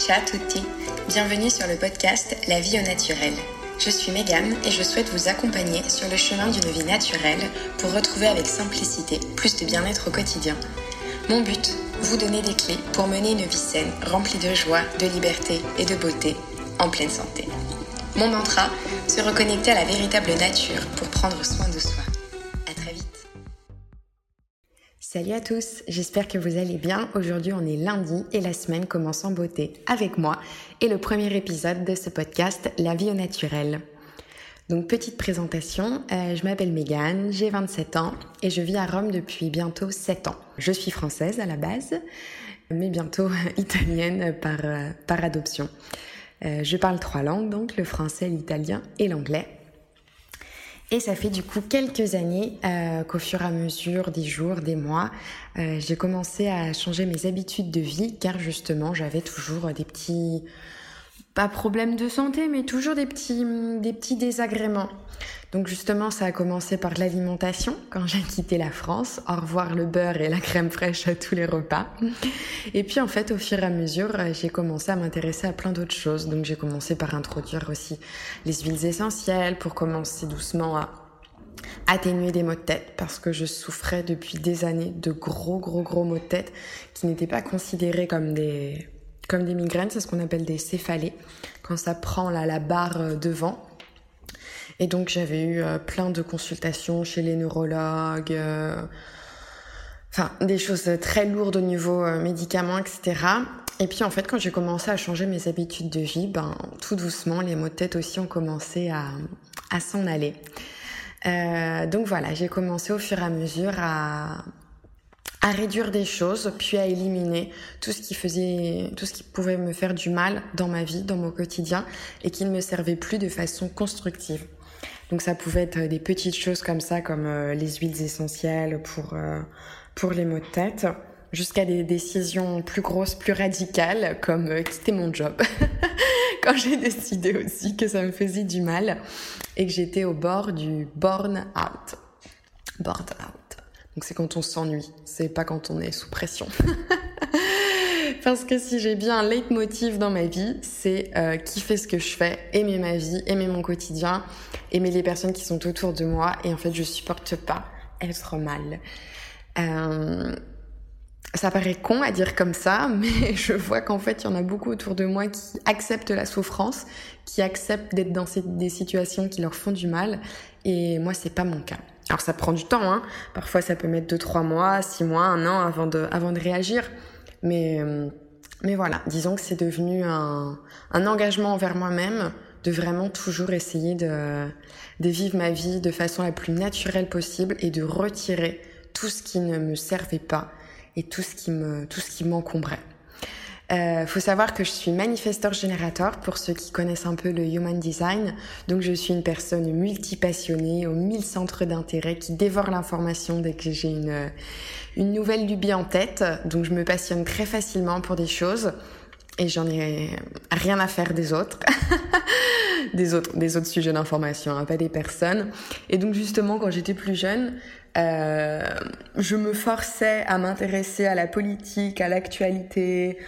Ciao tutti, bienvenue sur le podcast La vie au naturel. Je suis Megan et je souhaite vous accompagner sur le chemin d'une vie naturelle pour retrouver avec simplicité plus de bien-être au quotidien. Mon but, vous donner des clés pour mener une vie saine, remplie de joie, de liberté et de beauté, en pleine santé. Mon mantra, se reconnecter à la véritable nature pour prendre soin de soi. Salut à tous, j'espère que vous allez bien. Aujourd'hui on est lundi et la semaine commence en beauté avec moi et le premier épisode de ce podcast La vie au naturel. Donc petite présentation, euh, je m'appelle Megan, j'ai 27 ans et je vis à Rome depuis bientôt 7 ans. Je suis française à la base, mais bientôt italienne par, euh, adoption. Euh, je parle trois langues, donc le français, l'italien et l'anglais. Et ça fait du coup quelques années euh, qu'au fur et à mesure des jours, des mois, euh, j'ai commencé à changer mes habitudes de vie car justement j'avais toujours des petits, pas problèmes de santé, mais toujours des petits, des petits désagréments. Donc justement, ça a commencé par l'alimentation quand j'ai quitté la France. Au revoir le beurre et la crème fraîche à tous les repas. Et puis en fait, au fur et à mesure, j'ai commencé à m'intéresser à plein d'autres choses. Donc j'ai commencé par introduire aussi les huiles essentielles pour commencer doucement à atténuer des maux de tête parce que je souffrais depuis des années de gros gros gros maux de tête qui n'étaient pas considérés comme des comme des migraines, c'est ce qu'on appelle des céphalées quand ça prend la barre devant et donc j'avais eu euh, plein de consultations chez les neurologues, euh, enfin des choses très lourdes au niveau euh, médicaments, etc. Et puis en fait quand j'ai commencé à changer mes habitudes de vie, ben tout doucement les maux de tête aussi ont commencé à, à s'en aller. Euh, donc voilà, j'ai commencé au fur et à mesure à, à réduire des choses, puis à éliminer tout ce qui faisait, tout ce qui pouvait me faire du mal dans ma vie, dans mon quotidien, et qui ne me servait plus de façon constructive. Donc ça pouvait être des petites choses comme ça, comme euh, les huiles essentielles pour, euh, pour les maux de tête, jusqu'à des décisions plus grosses, plus radicales, comme euh, quitter mon job. Quand j'ai décidé aussi que ça me faisait du mal et que j'étais au bord du burn out. Burn out. Donc c'est quand on s'ennuie, c'est pas quand on est sous pression. Parce que si j'ai bien un leitmotiv dans ma vie, c'est euh, kiffer ce que je fais, aimer ma vie, aimer mon quotidien, aimer les personnes qui sont autour de moi. Et en fait, je supporte pas être mal. Euh, ça paraît con à dire comme ça, mais je vois qu'en fait, il y en a beaucoup autour de moi qui acceptent la souffrance, qui acceptent d'être dans des situations qui leur font du mal. Et moi, c'est pas mon cas. Alors ça prend du temps, hein. Parfois, ça peut mettre 2 trois mois, 6 mois, un an avant de, avant de réagir. Mais, euh, mais voilà, disons que c'est devenu un, un engagement envers moi-même de vraiment toujours essayer de, de vivre ma vie de façon la plus naturelle possible et de retirer tout ce qui ne me servait pas et tout ce qui me tout ce qui m'encombrait. Euh, faut savoir que je suis manifesteur générateur pour ceux qui connaissent un peu le human design. Donc je suis une personne multipassionnée, aux mille centres d'intérêt, qui dévore l'information dès que j'ai une une nouvelle lubie en tête. Donc je me passionne très facilement pour des choses et j'en ai rien à faire des autres. des autres, des autres sujets d'information, hein, pas des personnes. Et donc justement, quand j'étais plus jeune, euh, je me forçais à m'intéresser à la politique, à l'actualité,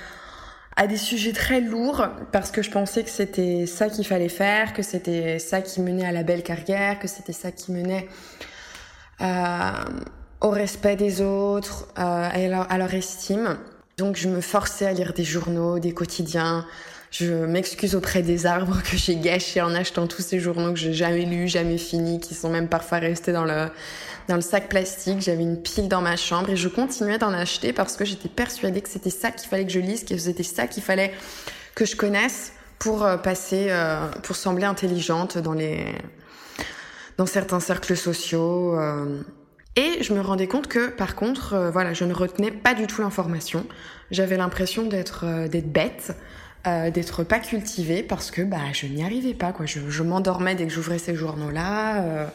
à des sujets très lourds parce que je pensais que c'était ça qu'il fallait faire, que c'était ça qui menait à la belle carrière, que c'était ça qui menait euh, au respect des autres, euh, à, leur, à leur estime. Donc je me forçais à lire des journaux, des quotidiens. Je m'excuse auprès des arbres que j'ai gâchés en achetant tous ces journaux que j'ai jamais lus, jamais finis, qui sont même parfois restés dans le dans le sac plastique. J'avais une pile dans ma chambre et je continuais d'en acheter parce que j'étais persuadée que c'était ça qu'il fallait que je lise, que c'était ça qu'il fallait que je connaisse pour euh, passer, euh, pour sembler intelligente dans les dans certains cercles sociaux. Euh. Et je me rendais compte que, par contre, voilà, je ne retenais pas du tout l'information. J'avais l'impression d'être d'être bête, euh, d'être pas cultivée parce que bah je n'y arrivais pas quoi. Je, je m'endormais dès que j'ouvrais ces journaux-là. Euh,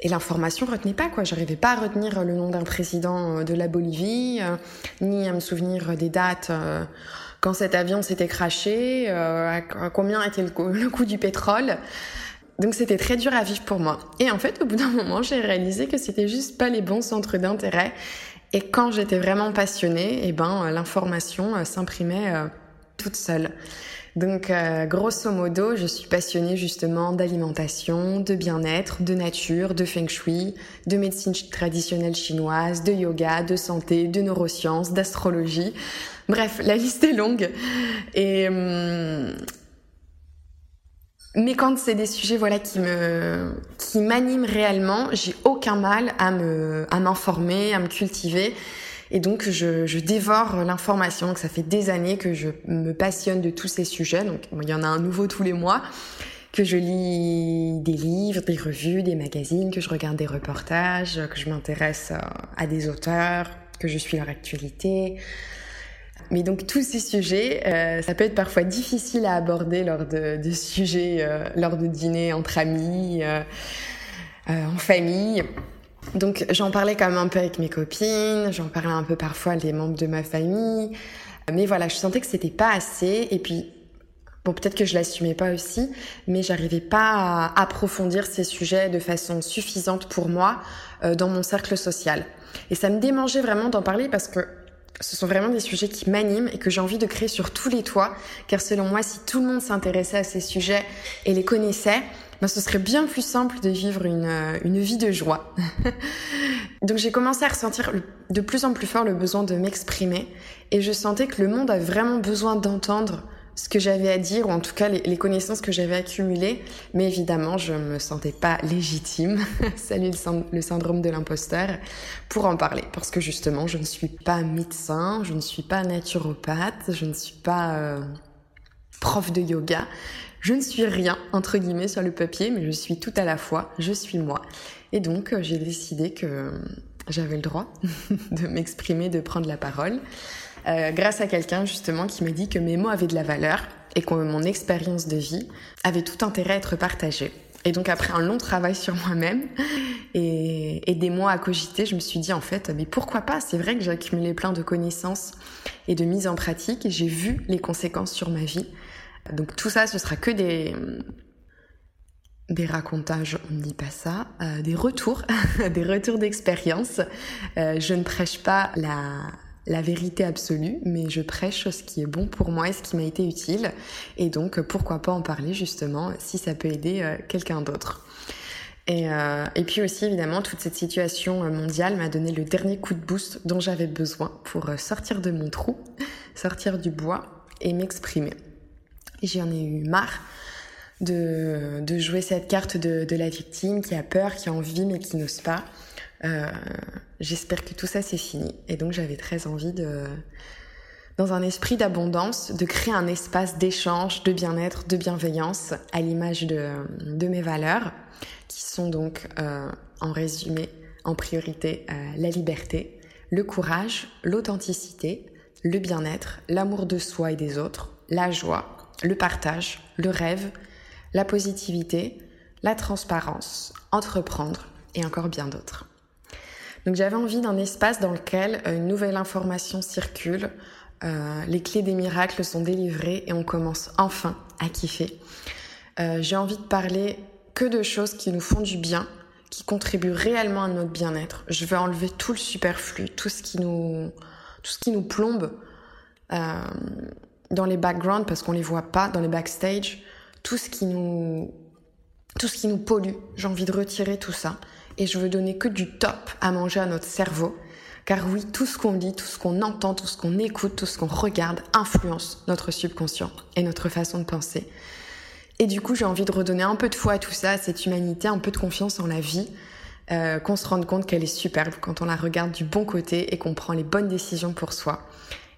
et l'information retenait pas quoi. J'arrivais pas à retenir le nom d'un président de la Bolivie, euh, ni à me souvenir des dates quand cet avion s'était craché, à, combien était le, coût du pétrole. Donc c'était très dur à vivre pour moi. Et en fait, au bout d'un moment, j'ai réalisé que c'était juste pas les bons centres d'intérêt. Et quand j'étais vraiment passionnée, eh ben l'information s'imprimait toute seule. Donc, euh, grosso modo, je suis passionnée justement d'alimentation, de bien-être, de nature, de feng shui, de médecine traditionnelle chinoise, de yoga, de santé, de neurosciences, d'astrologie. Bref, la liste est longue. Et, hum, mais quand c'est des sujets voilà qui me qui m'animent réellement, j'ai aucun mal à me à m'informer, à me cultiver. Et donc je, dévore l'information. Ça fait des années que je me passionne de tous ces sujets. Donc il y en a un nouveau tous les mois. Que je lis des livres, des revues, des magazines, que je regarde des reportages, que je m'intéresse à des auteurs, que je suis leur actualité, mais donc tous ces sujets, euh, ça peut être parfois difficile à aborder lors de, sujets, euh, lors de dîners entre amis, euh, euh, en famille. Donc j'en parlais quand même un peu avec mes copines, j'en parlais un peu parfois à des membres de ma famille. Mais voilà, je sentais que c'était pas assez. Et puis, bon, peut-être que je l'assumais pas aussi, mais j'arrivais pas à approfondir ces sujets de façon suffisante pour moi euh, dans mon cercle social. Et ça me démangeait vraiment d'en parler parce que ce sont vraiment des sujets qui m'animent et que j'ai envie de créer sur tous les toits, car selon moi, si tout le monde s'intéressait à ces sujets et les connaissait, ben, ce serait bien plus simple de vivre une, euh, vie de joie. Donc j'ai commencé à ressentir de plus en plus fort le besoin de m'exprimer et je sentais que le monde a vraiment besoin d'entendre ce que j'avais à dire, ou en tout cas les, connaissances que j'avais accumulées, mais évidemment je me sentais pas légitime, salut le, le syndrome de l'imposteur, pour en parler, parce que justement je ne suis pas médecin, je ne suis pas naturopathe, je ne suis pas euh, prof de yoga, je ne suis rien entre guillemets sur le papier, mais je suis tout à la fois, je suis moi. Et donc euh, j'ai décidé que j'avais le droit de m'exprimer, de prendre la parole. Euh, grâce à quelqu'un justement qui m'a dit que mes mots avaient de la valeur et que mon expérience de vie avait tout intérêt à être partagée. Et donc après un long travail sur moi-même et, et, des mois à cogiter, je me suis dit en fait, mais pourquoi pas? C'est vrai que j'ai accumulé plein de connaissances et de mise en pratique et j'ai vu les conséquences sur ma vie. Donc tout ça, ce sera que des racontages, on ne dit pas ça, euh, des retours, des retours d'expérience. Euh, je ne prêche pas la, vérité absolue, mais je prêche ce qui est bon pour moi et ce qui m'a été utile. Et donc, pourquoi pas en parler justement si ça peut aider euh, quelqu'un d'autre. Et, et, puis aussi, évidemment, toute cette situation mondiale m'a donné le dernier coup de boost dont j'avais besoin pour sortir de mon trou, sortir du bois et m'exprimer. J'en ai eu marre de, de jouer cette carte de, de la victime qui a peur, qui a envie mais qui n'ose pas. Euh, j'espère que tout ça c'est fini. Et donc j'avais très envie de, dans un esprit d'abondance, de créer un espace d'échange, de bien-être, de bienveillance, à l'image de, de, mes valeurs, qui sont donc, euh, en résumé, en priorité, euh, la liberté, le courage, l'authenticité, le bien-être, l'amour de soi et des autres, la joie, le partage, le rêve, la positivité, la transparence, entreprendre et encore bien d'autres. Donc j'avais envie d'un espace dans lequel euh, une nouvelle information circule, euh, les clés des miracles sont délivrées et on commence enfin à kiffer. Euh, J'ai envie de parler que de choses qui nous font du bien, qui contribuent réellement à notre bien-être. Je veux enlever tout le superflu, tout ce qui nous, tout ce qui nous plombe dans les backgrounds parce qu'on les voit pas, dans les backstage, tout ce qui nous, tout ce qui nous pollue. J'ai envie de retirer tout ça et je veux donner que du top à manger à notre cerveau. Car oui, tout ce qu'on dit, tout ce qu'on entend, tout ce qu'on écoute, tout ce qu'on regarde influence notre subconscient et notre façon de penser. Et du coup, j'ai envie de redonner un peu de foi à tout ça, à cette humanité, un peu de confiance en la vie, euh, qu'on se rende compte qu'elle est superbe quand on la regarde du bon côté et qu'on prend les bonnes décisions pour soi.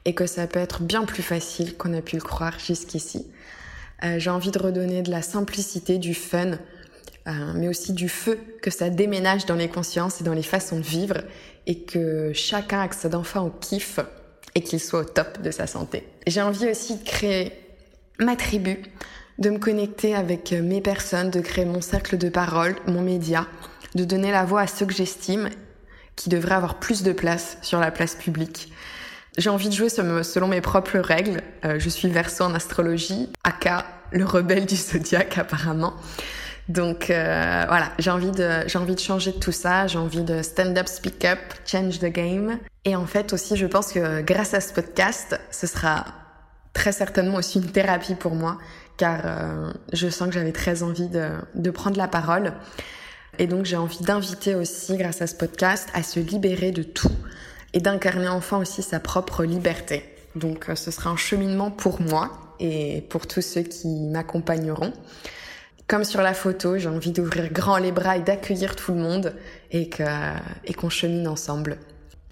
Et que ça peut être bien plus facile qu'on a pu le croire jusqu'ici. Euh, j'ai envie de redonner de la simplicité, du fun, euh, mais aussi du feu que ça déménage dans les consciences et dans les façons de vivre et que chacun accède enfin au kiff et qu'il soit au top de sa santé. J'ai envie aussi de créer ma tribu, de me connecter avec mes personnes, de créer mon cercle de parole, mon média, de donner la voix à ceux que j'estime qui devraient avoir plus de place sur la place publique. J'ai envie de jouer selon mes propres règles. Euh, je suis verso en astrologie, aka le rebelle du zodiaque apparemment. Donc euh, voilà, j'ai envie de j'ai envie de changer de tout ça, j'ai envie de stand up, speak up, change the game. Et en fait aussi, je pense que grâce à ce podcast, ce sera très certainement aussi une thérapie pour moi, car euh, je sens que j'avais très envie de prendre la parole. Et donc j'ai envie d'inviter aussi, grâce à ce podcast, à se libérer de tout et d'incarner enfin aussi sa propre liberté. Donc euh, ce sera un cheminement pour moi et pour tous ceux qui m'accompagneront. Comme sur la photo, j'ai envie d'ouvrir grand les bras et d'accueillir tout le monde et qu'on chemine ensemble.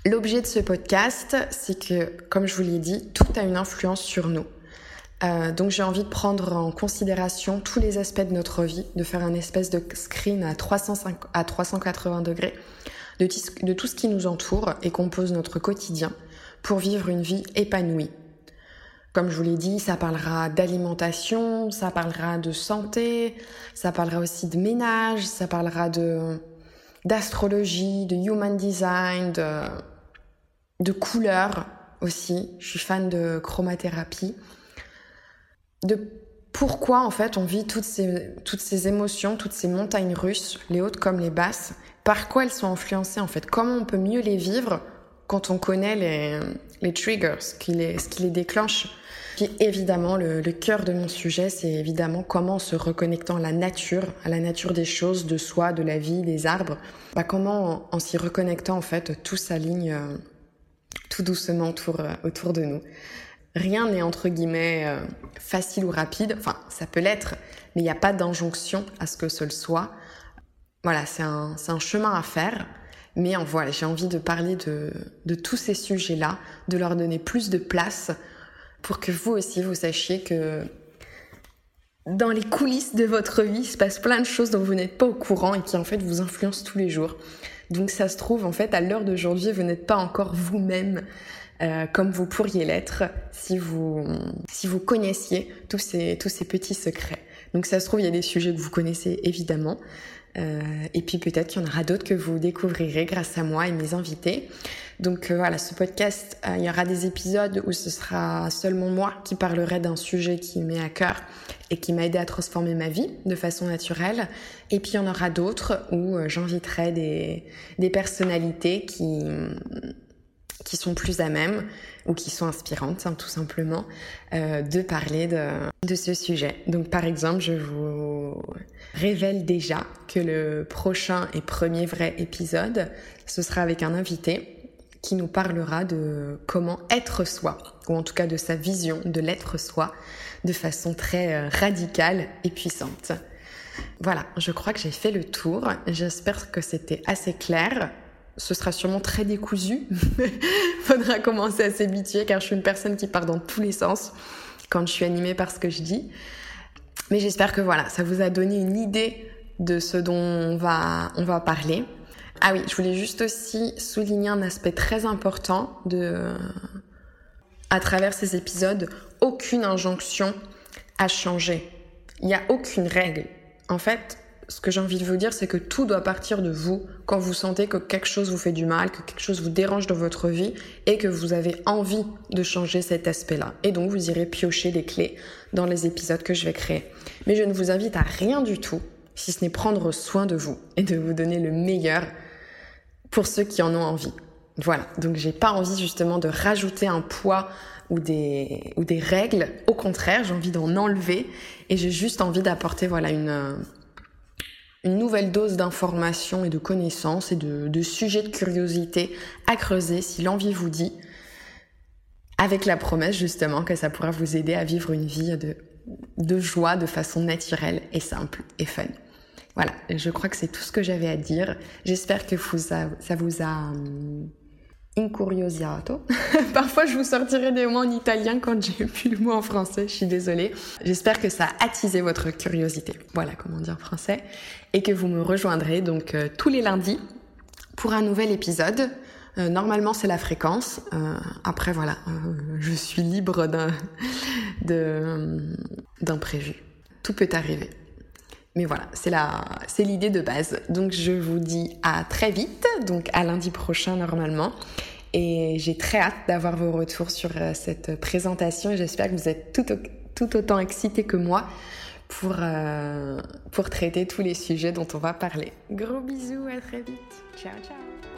L'objet de ce podcast, c'est que, comme je vous l'ai dit, tout a une influence sur nous. Euh, donc j'ai envie de prendre en considération tous les aspects de notre vie, de faire un espèce de screen à, 305, à 380 degrés de, tout ce qui nous entoure et compose notre quotidien pour vivre une vie épanouie. Comme je vous l'ai dit, ça parlera d'alimentation, ça parlera de santé, ça parlera aussi de ménage, ça parlera de d'astrologie, de human design, de, couleurs aussi. Je suis fan de chromathérapie de pourquoi en fait on vit toutes ces émotions, toutes ces montagnes russes, les hautes comme les basses, par quoi elles sont influencées en fait, comment on peut mieux les vivre quand on connaît les, les triggers, ce qui les, ce qui les déclenche. Puis évidemment, le, cœur de mon sujet, c'est évidemment comment se reconnectant à la nature, à la nature des choses, de soi, de la vie, des arbres, bah comment en, s'y reconnectant en fait tout s'aligne euh, tout doucement autour, euh, autour de nous rien n'est entre guillemets euh, facile ou rapide. Enfin, ça peut l'être, mais il n'y a pas d'injonction à ce que ce soit. Voilà, c'est un, un, chemin à faire. Mais voilà, j'ai envie de parler de, de tous ces sujets-là, de leur donner plus de place pour que vous aussi vous sachiez que dans les coulisses de votre vie, il se passe plein de choses dont vous n'êtes pas au courant et qui en fait vous influencent tous les jours. Donc ça se trouve, en fait, à l'heure d'aujourd'hui, vous n'êtes pas encore vous-même euh, comme vous pourriez l'être si vous, si vous connaissiez tous ces, tous ces petits secrets. Donc ça se trouve, il y a des sujets que vous connaissez évidemment. Euh, et puis peut-être qu'il y en aura d'autres que vous découvrirez grâce à moi et mes invités. Donc euh, voilà, ce podcast, il y aura des épisodes où ce sera seulement moi qui parlerai d'un sujet qui m'est à cœur et qui m'a aidé à transformer ma vie de façon naturelle. Et puis il y en aura d'autres où j'inviterai des, personnalités qui sont plus à même ou qui sont inspirantes, hein, tout simplement, euh, de parler de ce sujet. Donc, par exemple, je vous révèle déjà que le prochain et premier vrai épisode, ce sera avec un invité qui nous parlera de comment être soi, ou en tout cas de sa vision de l'être soi, de façon très euh, radicale et puissante. Voilà, je crois que j'ai fait le tour. J'espère que c'était assez clair ce sera sûrement très décousu. Faudra commencer à s'habituer car je suis une personne qui part dans tous les sens quand je suis animée par ce que je dis. Mais j'espère que voilà, ça vous a donné une idée de ce dont on va, on va parler. Ah oui, je voulais juste aussi souligner un aspect très important de, à travers ces épisodes, aucune injonction à changer. Il n'y a aucune règle. En fait, ce que j'ai envie de vous dire, c'est que tout doit partir de vous quand vous sentez que quelque chose vous fait du mal, que quelque chose vous dérange dans votre vie et que vous avez envie de changer cet aspect-là. Et donc, vous irez piocher les clés dans les épisodes que je vais créer. Mais je ne vous invite à rien du tout, si ce n'est prendre soin de vous et de vous donner le meilleur pour ceux qui en ont envie. Voilà. Donc, j'ai pas envie justement de rajouter un poids ou des, ou des règles. Au contraire, j'ai envie d'en enlever et j'ai juste envie d'apporter, voilà, une, une nouvelle dose d'informations et de connaissances et de, sujets de curiosité à creuser si l'envie vous dit, avec la promesse justement que ça pourra vous aider à vivre une vie de, de joie de façon naturelle et simple et fun. Voilà, je crois que c'est tout ce que j'avais à dire. J'espère que ça vous a hum, incuriosiato. Parfois, je vous sortirai des mots en italien quand j'ai plus le mot en français. Je suis désolée. J'espère que ça a attisé votre curiosité. Voilà comment dire en français. Et que vous me rejoindrez donc euh, tous les lundis pour un nouvel épisode. Euh, normalement, c'est la fréquence. Après, voilà, je suis libre d'un prévu. Tout peut arriver. Mais voilà, c'est la, c'est l'idée de base. Donc je vous dis à très vite, donc à lundi prochain normalement. Et j'ai très hâte d'avoir vos retours sur euh, cette présentation et j'espère que vous êtes tout, tout autant excités que moi pour, euh, pour traiter tous les sujets dont on va parler. Gros bisous, à très vite. Ciao, ciao.